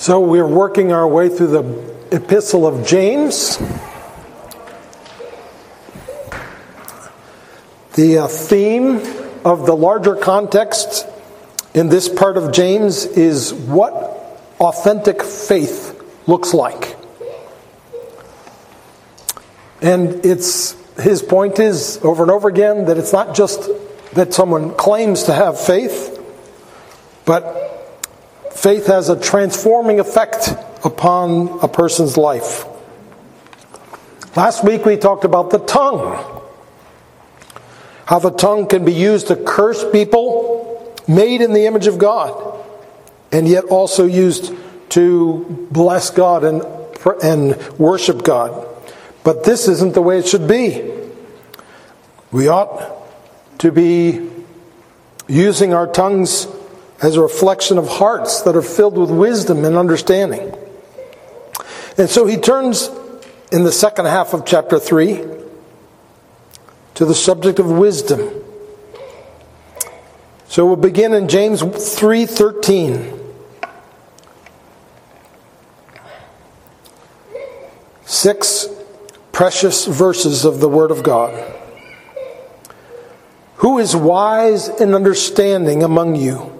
So we're working our way through the Epistle of James. The uh, theme of the larger context in this part of James is what authentic faith looks like. And it's his point is over and over again that it's not just that someone claims to have faith, but faith has a transforming effect upon a person's life. Last week we talked about the tongue. How the tongue can be used to curse people made in the image of God, and yet also used to bless God and, and worship God. But this isn't the way it should be. We ought to be using our tongues as a reflection of hearts that are filled with wisdom and understanding. And so he turns in the second half of chapter 3 to the subject of wisdom. So we'll begin in James 3:13. Six precious verses of the word of God. Who is wise and understanding among you?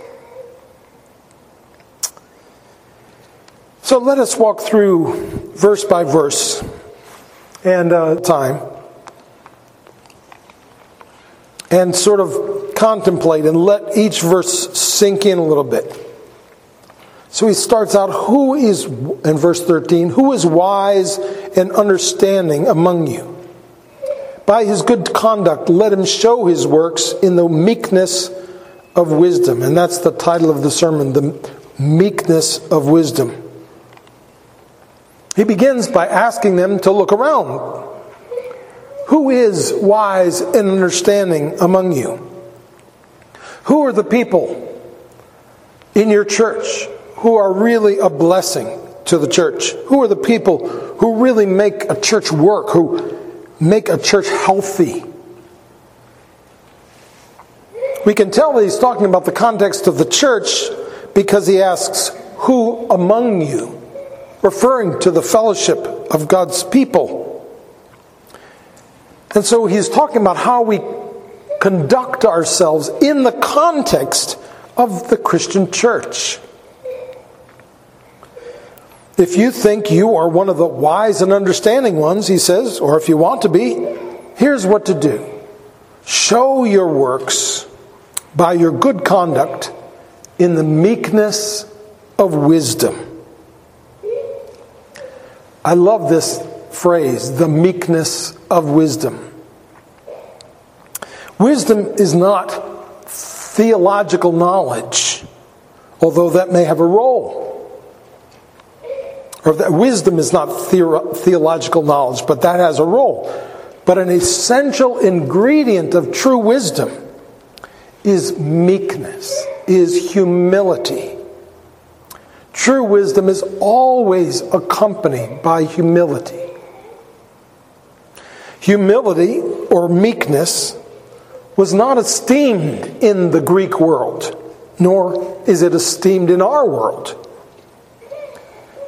So let us walk through verse by verse and uh, time and sort of contemplate and let each verse sink in a little bit. So he starts out, Who is, in verse 13, who is wise and understanding among you? By his good conduct, let him show his works in the meekness of wisdom. And that's the title of the sermon, The Meekness of Wisdom. He begins by asking them to look around. Who is wise and understanding among you? Who are the people in your church who are really a blessing to the church? Who are the people who really make a church work, who make a church healthy? We can tell that he's talking about the context of the church because he asks, Who among you? Referring to the fellowship of God's people. And so he's talking about how we conduct ourselves in the context of the Christian church. If you think you are one of the wise and understanding ones, he says, or if you want to be, here's what to do show your works by your good conduct in the meekness of wisdom. I love this phrase, the meekness of wisdom. Wisdom is not theological knowledge, although that may have a role. Or that wisdom is not theoro- theological knowledge, but that has a role. But an essential ingredient of true wisdom is meekness, is humility. True wisdom is always accompanied by humility. Humility or meekness was not esteemed in the Greek world, nor is it esteemed in our world.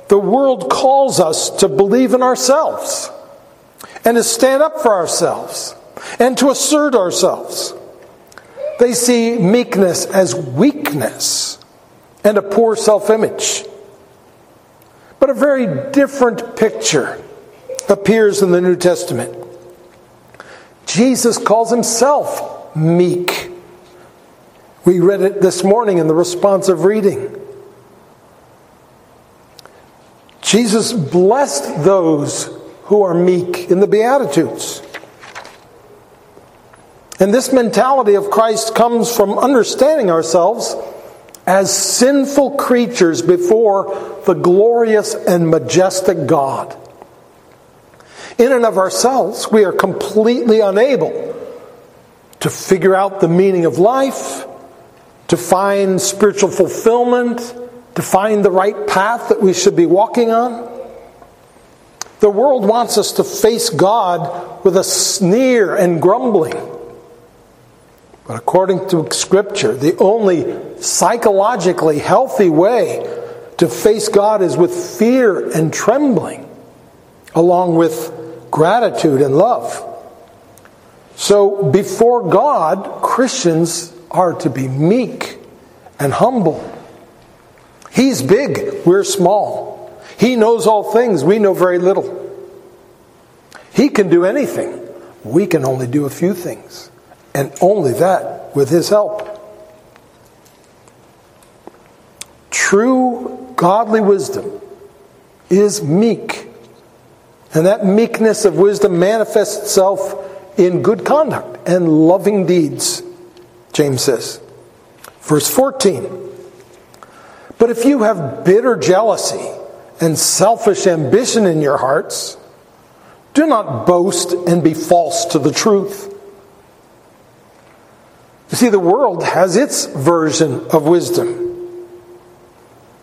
The world calls us to believe in ourselves and to stand up for ourselves and to assert ourselves. They see meekness as weakness and a poor self image. But a very different picture appears in the New Testament. Jesus calls himself meek. We read it this morning in the responsive reading. Jesus blessed those who are meek in the Beatitudes. And this mentality of Christ comes from understanding ourselves as sinful creatures before the glorious and majestic God. In and of ourselves, we are completely unable to figure out the meaning of life, to find spiritual fulfillment, to find the right path that we should be walking on. The world wants us to face God with a sneer and grumbling. But according to Scripture, the only psychologically healthy way to face God is with fear and trembling, along with gratitude and love. So, before God, Christians are to be meek and humble. He's big, we're small. He knows all things, we know very little. He can do anything, we can only do a few things, and only that with His help. True godly wisdom is meek. And that meekness of wisdom manifests itself in good conduct and loving deeds, James says. Verse 14 But if you have bitter jealousy and selfish ambition in your hearts, do not boast and be false to the truth. You see, the world has its version of wisdom.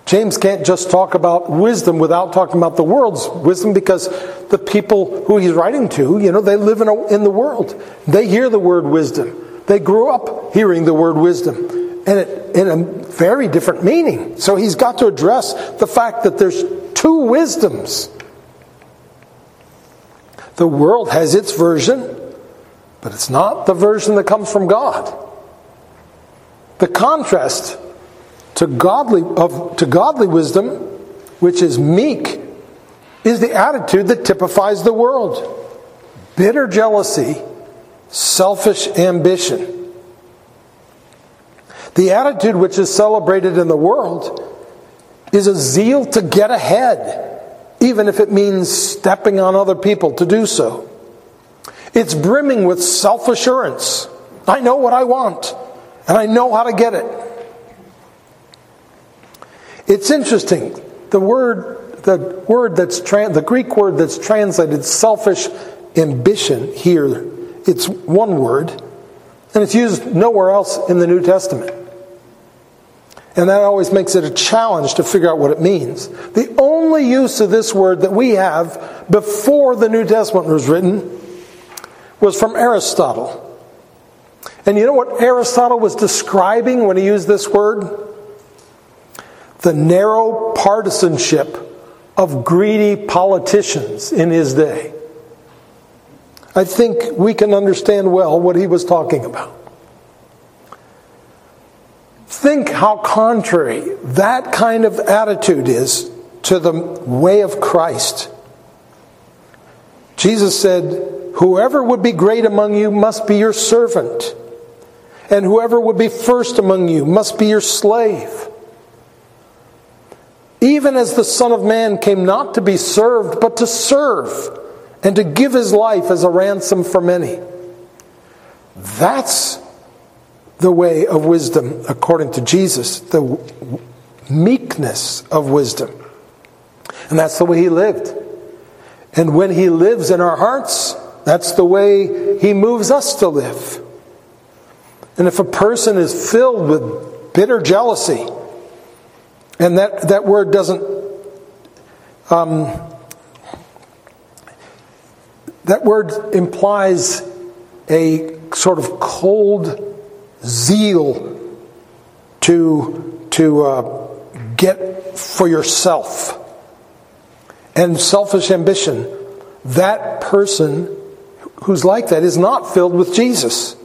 James can't just talk about wisdom without talking about the world's wisdom because the people who he's writing to, you know, they live in, a, in the world. They hear the word wisdom. They grew up hearing the word wisdom and it, in a very different meaning. So he's got to address the fact that there's two wisdoms. The world has its version, but it's not the version that comes from God. The contrast to godly, of, to godly wisdom, which is meek, is the attitude that typifies the world bitter jealousy, selfish ambition. The attitude which is celebrated in the world is a zeal to get ahead, even if it means stepping on other people to do so. It's brimming with self assurance. I know what I want, and I know how to get it. It's interesting. The word, the word that's the Greek word that's translated selfish ambition here, it's one word, and it's used nowhere else in the New Testament. And that always makes it a challenge to figure out what it means. The only use of this word that we have before the New Testament was written was from Aristotle. And you know what Aristotle was describing when he used this word? the narrow partisanship of greedy politicians in his day. I think we can understand well what he was talking about. Think how contrary that kind of attitude is to the way of Christ. Jesus said, Whoever would be great among you must be your servant, and whoever would be first among you must be your slave even as the Son of Man came not to be served, but to serve, and to give his life as a ransom for many. That's the way of wisdom according to Jesus, the meekness of wisdom. And that's the way he lived. And when he lives in our hearts, that's the way he moves us to live. And if a person is filled with bitter jealousy, and that, that word doesn't, um, that word implies a sort of cold zeal to, to uh, get for yourself and selfish ambition. That person who's like that is not filled with Jesus,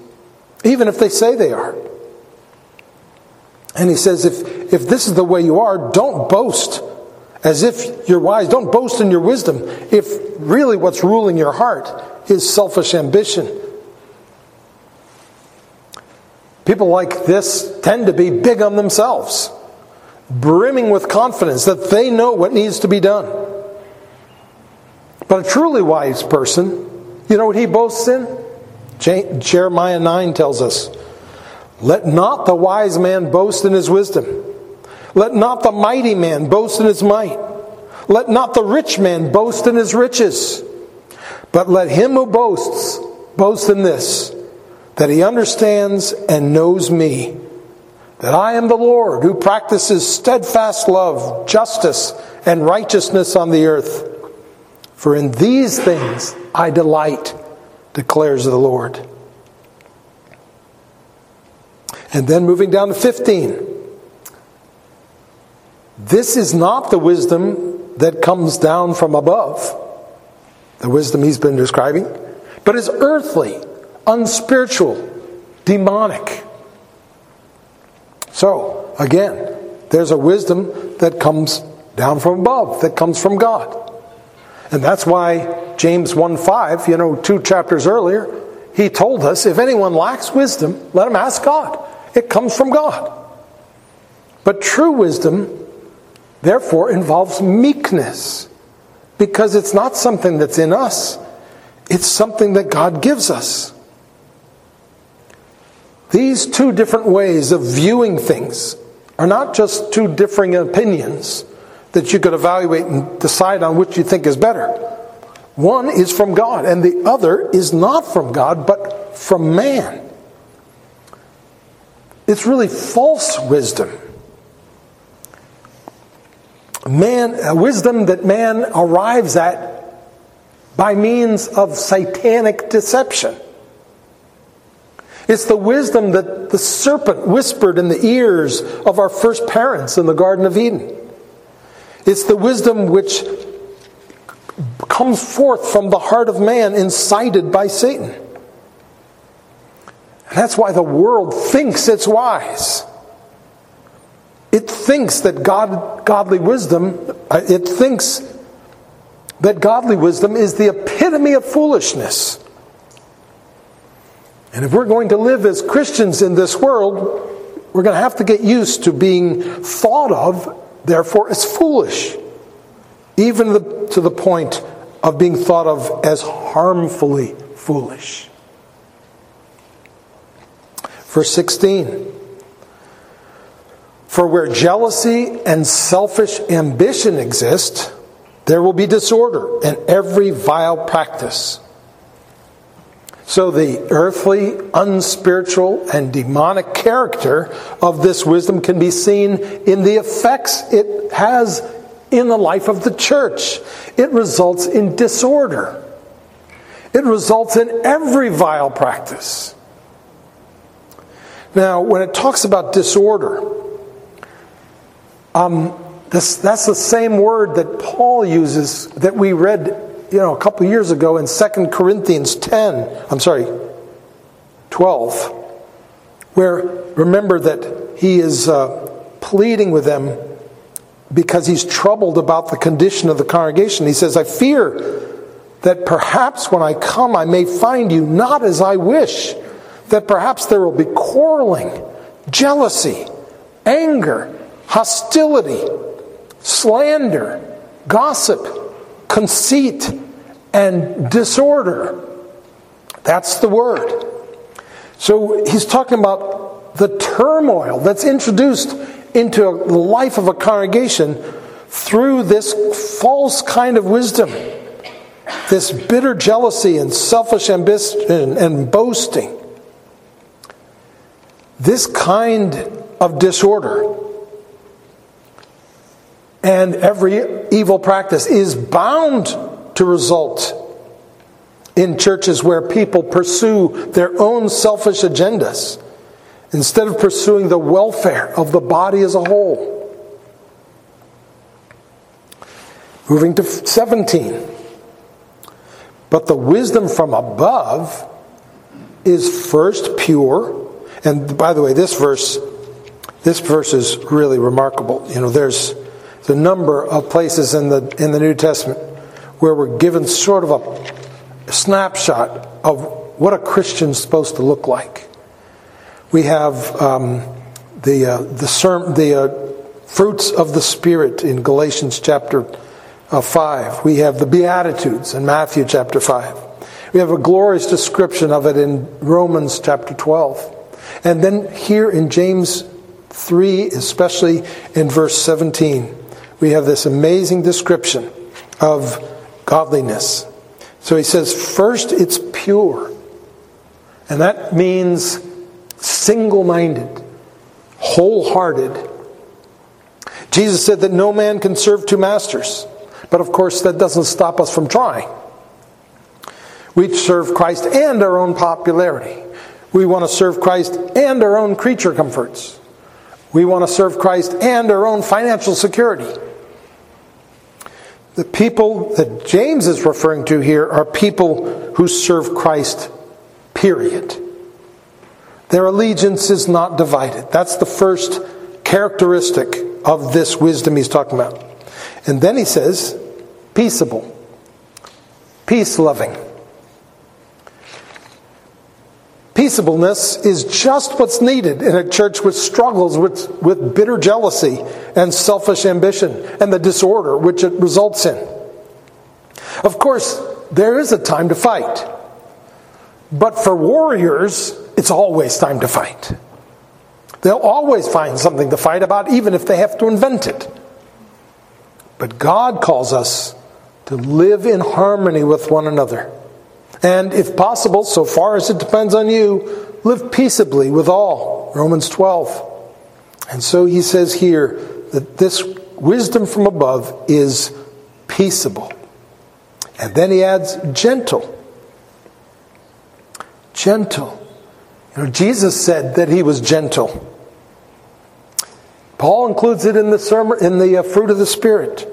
even if they say they are. And he says, if, if this is the way you are, don't boast as if you're wise. Don't boast in your wisdom if really what's ruling your heart is selfish ambition. People like this tend to be big on themselves, brimming with confidence that they know what needs to be done. But a truly wise person, you know what he boasts in? Jeremiah 9 tells us, Let not the wise man boast in his wisdom. Let not the mighty man boast in his might. Let not the rich man boast in his riches. But let him who boasts boast in this, that he understands and knows me, that I am the Lord who practices steadfast love, justice, and righteousness on the earth. For in these things I delight, declares the Lord. And then moving down to 15. This is not the wisdom that comes down from above, the wisdom he's been describing, but is earthly, unspiritual, demonic. So, again, there's a wisdom that comes down from above, that comes from God. And that's why James 1 5, you know, two chapters earlier, he told us if anyone lacks wisdom, let him ask God. It comes from God. But true wisdom, therefore, involves meekness because it's not something that's in us, it's something that God gives us. These two different ways of viewing things are not just two differing opinions that you could evaluate and decide on which you think is better. One is from God, and the other is not from God, but from man. It's really false wisdom. Man, uh, wisdom that man arrives at by means of satanic deception. It's the wisdom that the serpent whispered in the ears of our first parents in the Garden of Eden. It's the wisdom which comes forth from the heart of man, incited by Satan. And that's why the world thinks it's wise. It thinks that God, godly wisdom, uh, it thinks that godly wisdom is the epitome of foolishness. And if we're going to live as Christians in this world, we're going to have to get used to being thought of therefore is foolish, even the, to the point of being thought of as harmfully foolish. Verse 16 For where jealousy and selfish ambition exist, there will be disorder and every vile practice. So, the earthly, unspiritual, and demonic character of this wisdom can be seen in the effects it has in the life of the church. It results in disorder, it results in every vile practice. Now, when it talks about disorder, um, this, that's the same word that Paul uses that we read you know, a couple years ago in 2 Corinthians 10, I'm sorry, 12, where remember that he is uh, pleading with them because he's troubled about the condition of the congregation. He says, I fear that perhaps when I come I may find you not as I wish, that perhaps there will be quarreling, jealousy, anger, hostility, slander, gossip conceit, and disorder. That's the word. So he's talking about the turmoil that's introduced into the life of a congregation through this false kind of wisdom, this bitter jealousy and selfish ambition and boasting. This kind of disorder and every evil practice is bound to result in churches where people pursue their own selfish agendas instead of pursuing the welfare of the body as a whole. Moving to 17. But the wisdom from above is first pure. And by the way, this verse this verse is really remarkable. You know, there's a number of places in the, in the New Testament where we're given sort of a snapshot of what a Christian's supposed to look like. We have um, the, uh, the, the uh, fruits of the Spirit in Galatians chapter uh, 5. We have the Beatitudes in Matthew chapter 5. We have a glorious description of it in Romans chapter 12. And then here in James 3, especially in verse 17, we have this amazing description of godliness. So he says, first, it's pure. And that means single minded, wholehearted. Jesus said that no man can serve two masters. But of course, that doesn't stop us from trying. We serve Christ and our own popularity. We want to serve Christ and our own creature comforts. We want to serve Christ and our own financial security. The people that James is referring to here are people who serve Christ, period. Their allegiance is not divided. That's the first characteristic of this wisdom he's talking about. And then he says, peaceable, peace loving. Peaceableness is just what's needed in a church which struggles with, with bitter jealousy and selfish ambition and the disorder which it results in. Of course, there is a time to fight. But for warriors, it's always time to fight. They'll always find something to fight about, even if they have to invent it. But God calls us to live in harmony with one another. And if possible, so far as it depends on you, live peaceably with all. Romans 12. And so he says here that this wisdom from above is peaceable. And then he adds gentle. Gentle. You know, Jesus said that he was gentle. Paul includes it in the sermon, in the uh, fruit of the Spirit.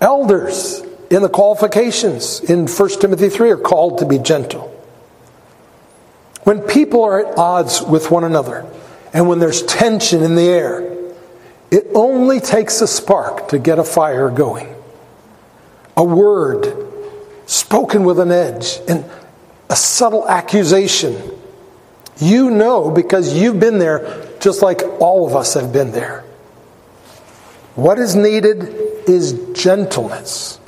Elders in the qualifications in 1 Timothy 3 are called to be gentle. When people are at odds with one another and when there's tension in the air, it only takes a spark to get a fire going. A word spoken with an edge and a subtle accusation. You know because you've been there just like all of us have been there. What is needed is gentleness.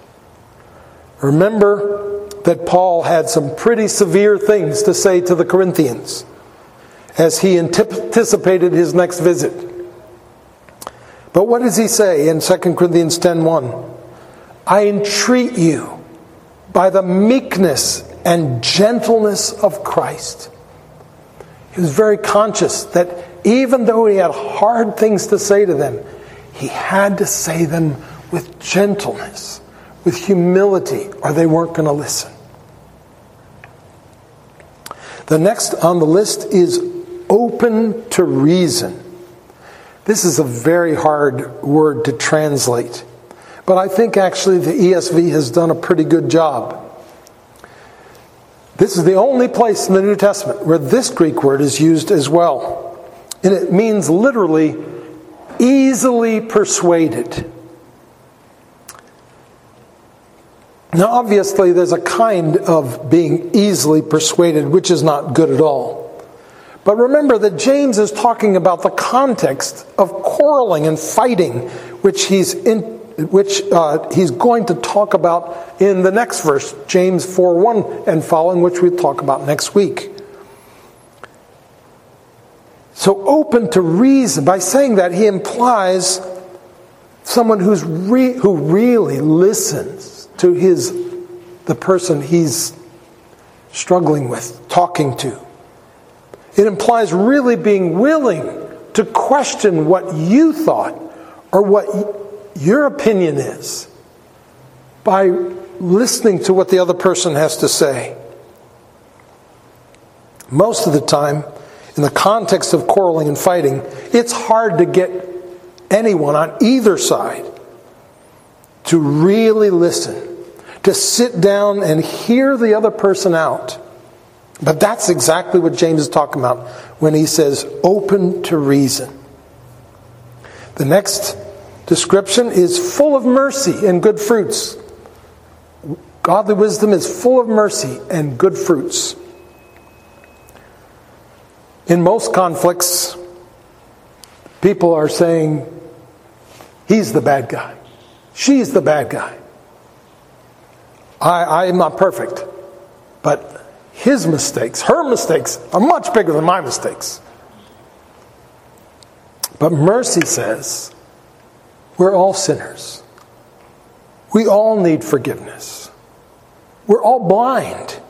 Remember that Paul had some pretty severe things to say to the Corinthians as he anticipated his next visit. But what does he say in 2 Corinthians 10:1? I entreat you by the meekness and gentleness of Christ. He was very conscious that even though he had hard things to say to them, he had to say them with gentleness, with humility, or they weren't going to listen. The next on the list is open to reason. This is a very hard word to translate, but I think actually the ESV has done a pretty good job. This is the only place in the New Testament where this Greek word is used as well. And it means literally easily persuaded. Now, obviously, there's a kind of being easily persuaded, which is not good at all. But remember that James is talking about the context of quarreling and fighting, which he's in, which uh, he's going to talk about in the next verse, James 4 1 and following, which we'll talk about next week. So open to reason. By saying that, he implies someone who's re- who really listens to his the person he's struggling with, talking to. It implies really being willing to question what you thought or what your opinion is by listening to what the other person has to say. Most of the time, in the context of quarreling and fighting, it's hard to get anyone on either side to really listen, to sit down and hear the other person out. But that's exactly what James is talking about when he says open to reason. The next description is full of mercy and good fruits. Godly wisdom is full of mercy and good fruits. In most conflicts, people are saying, he's the bad guy, she's the bad guy. I, I am not perfect, but his mistakes, her mistakes, are much bigger than my mistakes. But mercy says, we're all sinners. We all need forgiveness. We're all blind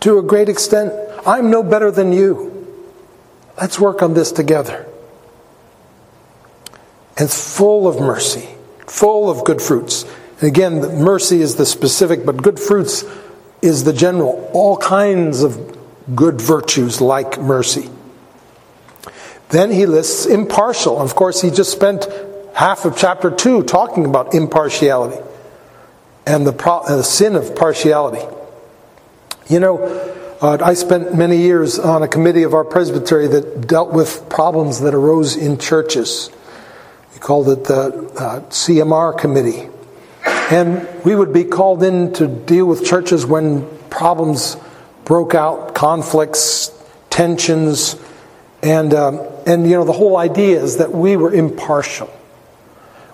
to a great extent. I'm no better than you. Let's work on this together. And full of mercy, full of good fruits. Again, mercy is the specific, but good fruits is the general. All kinds of good virtues like mercy. Then he lists impartial. Of course, he just spent half of chapter 2 talking about impartiality and the, pro- the sin of partiality. You know, uh, I spent many years on a committee of our presbytery that dealt with problems that arose in churches. We called it the uh, CMR committee. And we would be called in to deal with churches when problems broke out, conflicts, tensions, and, um, and you know, the whole idea is that we were impartial.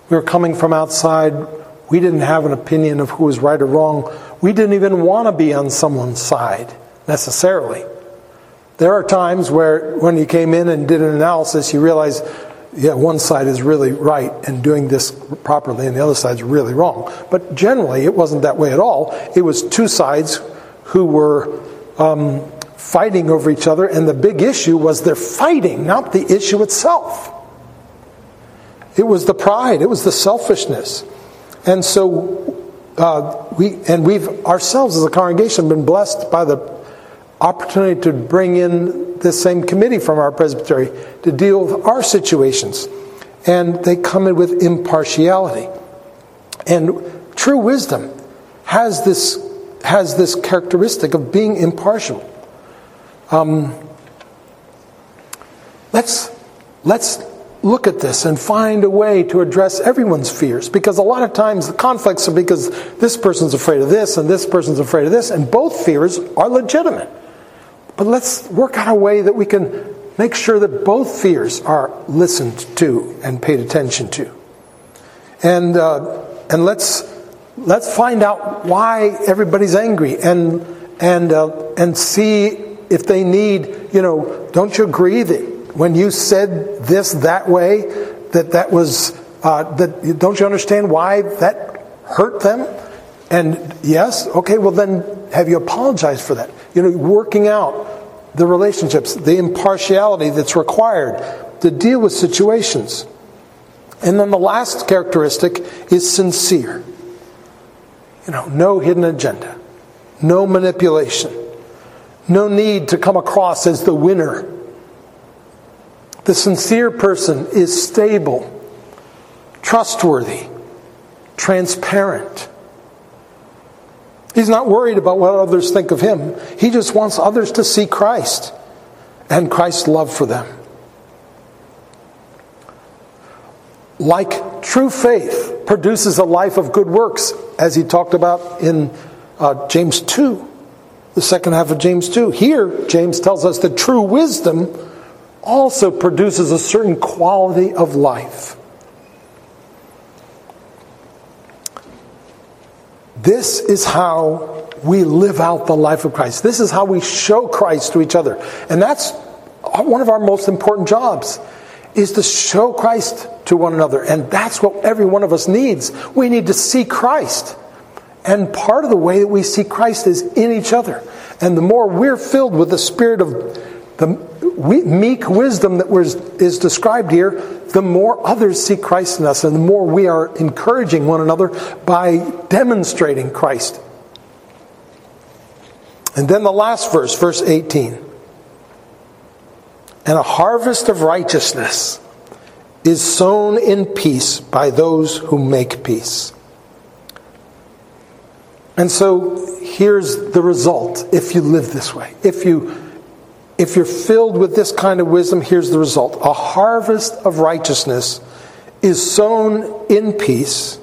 We were coming from outside. We didn't have an opinion of who was right or wrong. We didn't even want to be on someone's side necessarily. There are times where, when you came in and did an analysis, you realize, yeah, one side is really right and doing this properly, and the other side's really wrong. But generally, it wasn't that way at all. It was two sides who were um, fighting over each other, and the big issue was their fighting, not the issue itself. It was the pride, it was the selfishness. And so uh, we and we've ourselves as a congregation been blessed by the opportunity to bring in this same committee from our presbytery to deal with our situations. And they come in with impartiality. And true wisdom has this, has this characteristic of being impartial. Um, let's, let's look at this and find a way to address everyone's fears because a lot of times the conflicts are because this person's afraid of this and this person's afraid of this, and both fears are legitimate. But let's work out a way that we can make sure that both fears are listened to and paid attention to. And, uh, and let's, let's find out why everybody's angry and, and, uh, and see if they need, you know, don't you agree that when you said this that way, that that was, uh, that, don't you understand why that hurt them? And yes, okay, well then have you apologized for that? You know, working out the relationships, the impartiality that's required to deal with situations. And then the last characteristic is sincere. You know, no hidden agenda, no manipulation, no need to come across as the winner. The sincere person is stable, trustworthy, transparent He's not worried about what others think of him. He just wants others to see Christ and Christ's love for them. Like true faith produces a life of good works, as he talked about in uh, James 2, the second half of James 2. Here, James tells us that true wisdom also produces a certain quality of life. This is how we live out the life of Christ. This is how we show Christ to each other. And that's one of our most important jobs is to show Christ to one another. And that's what every one of us needs. We need to see Christ. And part of the way that we see Christ is in each other. And the more we're filled with the spirit of the meek wisdom that is described here, the more others see Christ in us and the more we are encouraging one another by demonstrating Christ. And then the last verse, verse 18. And a harvest of righteousness is sown in peace by those who make peace. And so here's the result if you live this way. If you if you're filled with this kind of wisdom, here's the result a harvest of righteousness is sown in peace.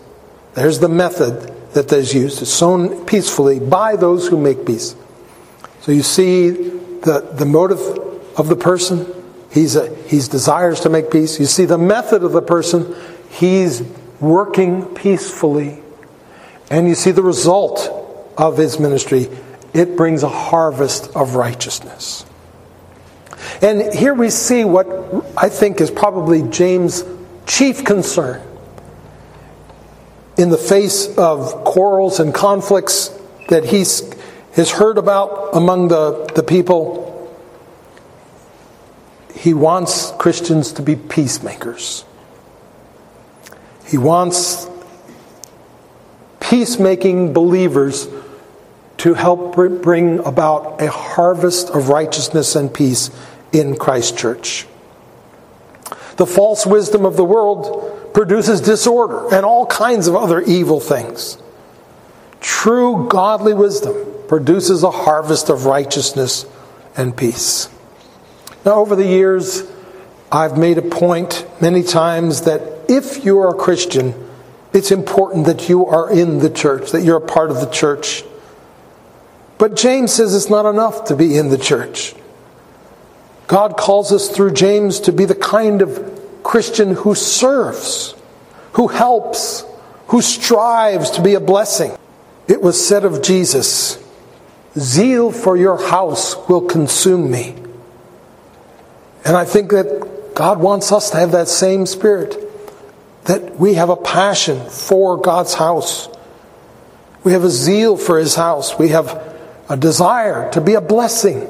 There's the method that is used. It's sown peacefully by those who make peace. So you see the, the motive of the person. He's a, he's desires to make peace. You see the method of the person. He's working peacefully. And you see the result of his ministry. It brings a harvest of righteousness. And here we see what I think is probably James' chief concern. In the face of quarrels and conflicts that he has heard about among the, the people, he wants Christians to be peacemakers. He wants peacemaking believers to help bring about a harvest of righteousness and peace in Christ Church. The false wisdom of the world produces disorder and all kinds of other evil things. True godly wisdom produces a harvest of righteousness and peace. Now, over the years, I've made a point many times that if you are a Christian, it's important that you are in the church, that you're a part of the church. But James says it's not enough to be in the church. God calls us through James to be the kind of Christian who serves, who helps, who strives to be a blessing. It was said of Jesus, Zeal for your house will consume me. And I think that God wants us to have that same spirit, that we have a passion for God's house. We have a zeal for His house. We have a desire to be a blessing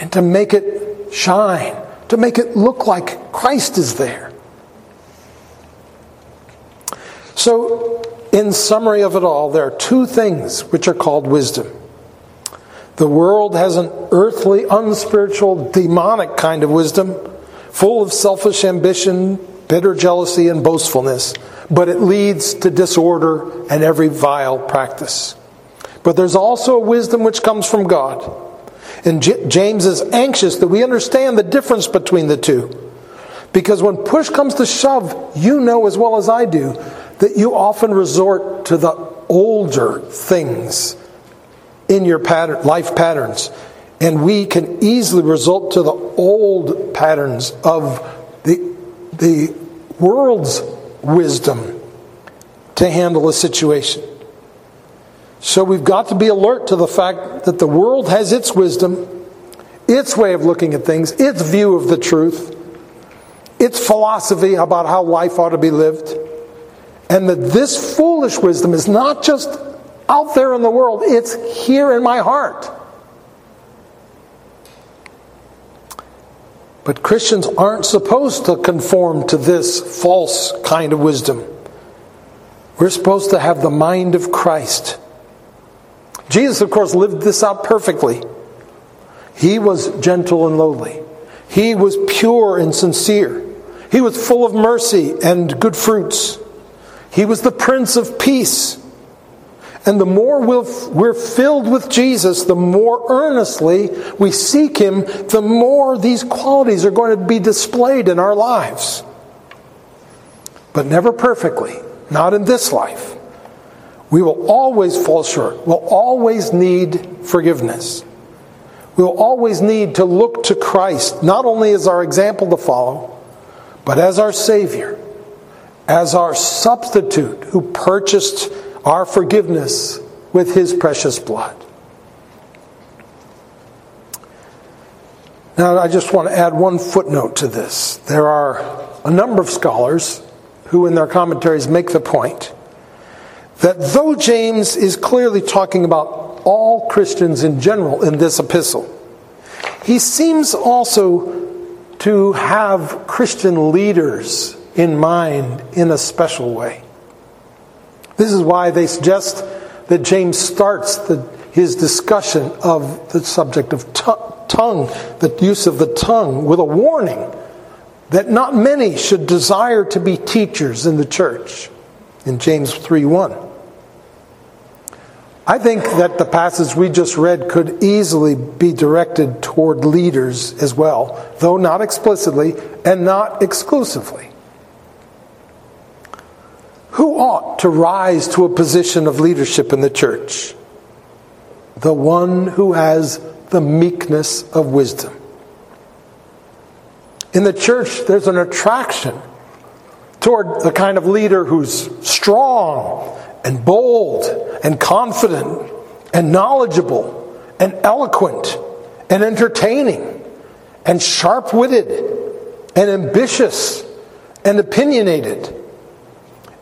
and to make it shine, to make it look like Christ is there. So, in summary of it all, there are two things which are called wisdom. The world has an earthly, unspiritual, demonic kind of wisdom, full of selfish ambition, bitter jealousy, and boastfulness, but it leads to disorder and every vile practice. But there's also a wisdom which comes from God and J- James is anxious that we understand the difference between the two. Because when push comes to shove, you know as well as I do that you often resort to the older things in your pattern, life patterns. And we can easily resort to the old patterns of the, the world's wisdom to handle a situation. So we've got to be alert to the fact that the world has its wisdom, its way of looking at things, its view of the truth, its philosophy about how life ought to be lived. And that this foolish wisdom is not just out there in the world, it's here in my heart. But Christians aren't supposed to conform to this false kind of wisdom. We're supposed to have the mind of Christ. Jesus, of course, lived this out perfectly. He was gentle and lowly. He was pure and sincere. He was full of mercy and good fruits. He was the Prince of Peace. And the more we're filled with Jesus, the more earnestly we seek Him, the more these qualities are going to be displayed in our lives. But never perfectly, not in this life. We will always fall short. We'll always need forgiveness. We'll always need to look to Christ, not only as our example to follow, but as our Savior, as our substitute who purchased our forgiveness with His precious blood. Now, I just want to add one footnote to this. There are a number of scholars who, in their commentaries, make the point that though James is clearly talking about all Christians in general in this epistle, he seems also to have Christian leaders in mind in a special way. This is why they suggest that James starts the, his discussion of the subject of tongue, the use of the tongue, with a warning that not many should desire to be teachers in the church in James 3 1. I think that the passage we just read could easily be directed toward leaders as well, though not explicitly and not exclusively. Who ought to rise to a position of leadership in the church? The one who has the meekness of wisdom. In the church, there's an attraction toward the kind of leader who's strong and bold and confident and knowledgeable and eloquent and entertaining and sharp witted and ambitious and opinionated.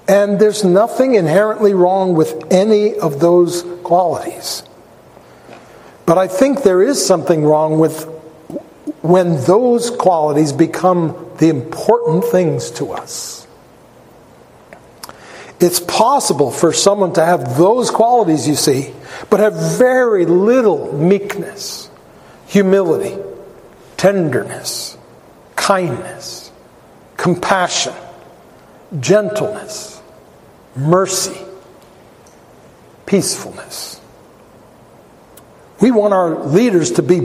And there's nothing inherently wrong with any of those qualities. But I think there is something wrong with when those qualities become the important things to us. It's possible for someone to have those qualities, you see, but have very little meekness, humility, tenderness, kindness, compassion, gentleness, mercy, peacefulness. We want our leaders to be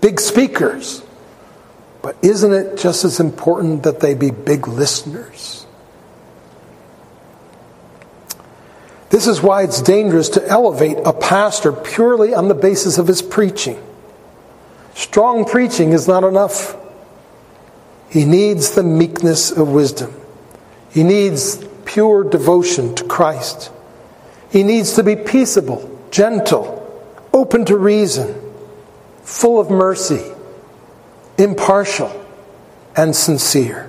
big speakers, but isn't it just as important that they be big listeners? This is why it's dangerous to elevate a pastor purely on the basis of his preaching. Strong preaching is not enough. He needs the meekness of wisdom. He needs pure devotion to Christ. He needs to be peaceable, gentle, open to reason, full of mercy, impartial, and sincere.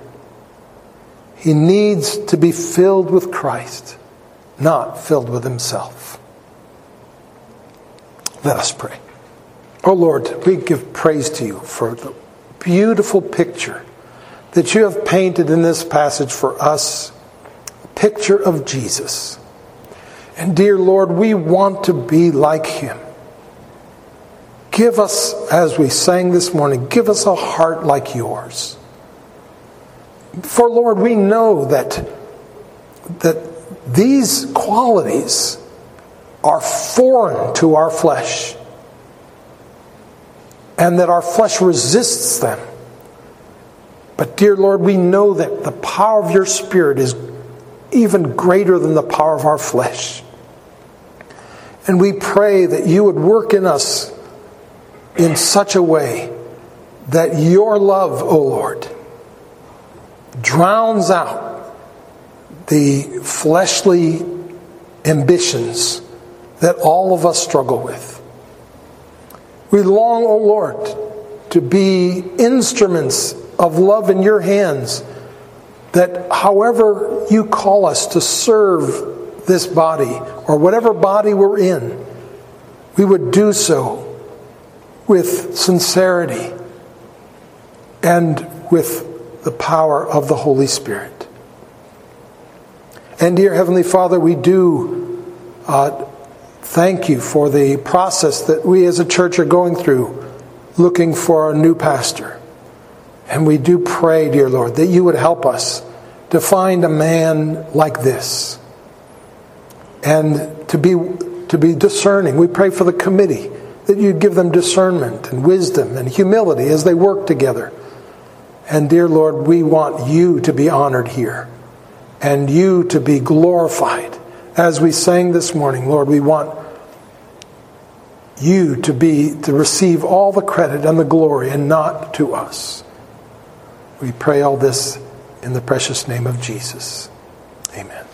He needs to be filled with Christ not filled with himself. Let us pray. Oh Lord, we give praise to you for the beautiful picture that you have painted in this passage for us a picture of Jesus. And dear Lord, we want to be like him. Give us, as we sang this morning, give us a heart like yours. For Lord, we know that, that these qualities are foreign to our flesh, and that our flesh resists them. But, dear Lord, we know that the power of your Spirit is even greater than the power of our flesh. And we pray that you would work in us in such a way that your love, O oh Lord, drowns out the fleshly ambitions that all of us struggle with. We long, O oh Lord, to be instruments of love in your hands, that however you call us to serve this body, or whatever body we're in, we would do so with sincerity and with the power of the Holy Spirit. And dear Heavenly Father, we do uh, thank you for the process that we as a church are going through looking for a new pastor. And we do pray, dear Lord, that you would help us to find a man like this and to be, to be discerning. We pray for the committee that you'd give them discernment and wisdom and humility as they work together. And dear Lord, we want you to be honored here and you to be glorified. As we sang this morning, Lord, we want you to be to receive all the credit and the glory and not to us. We pray all this in the precious name of Jesus. Amen.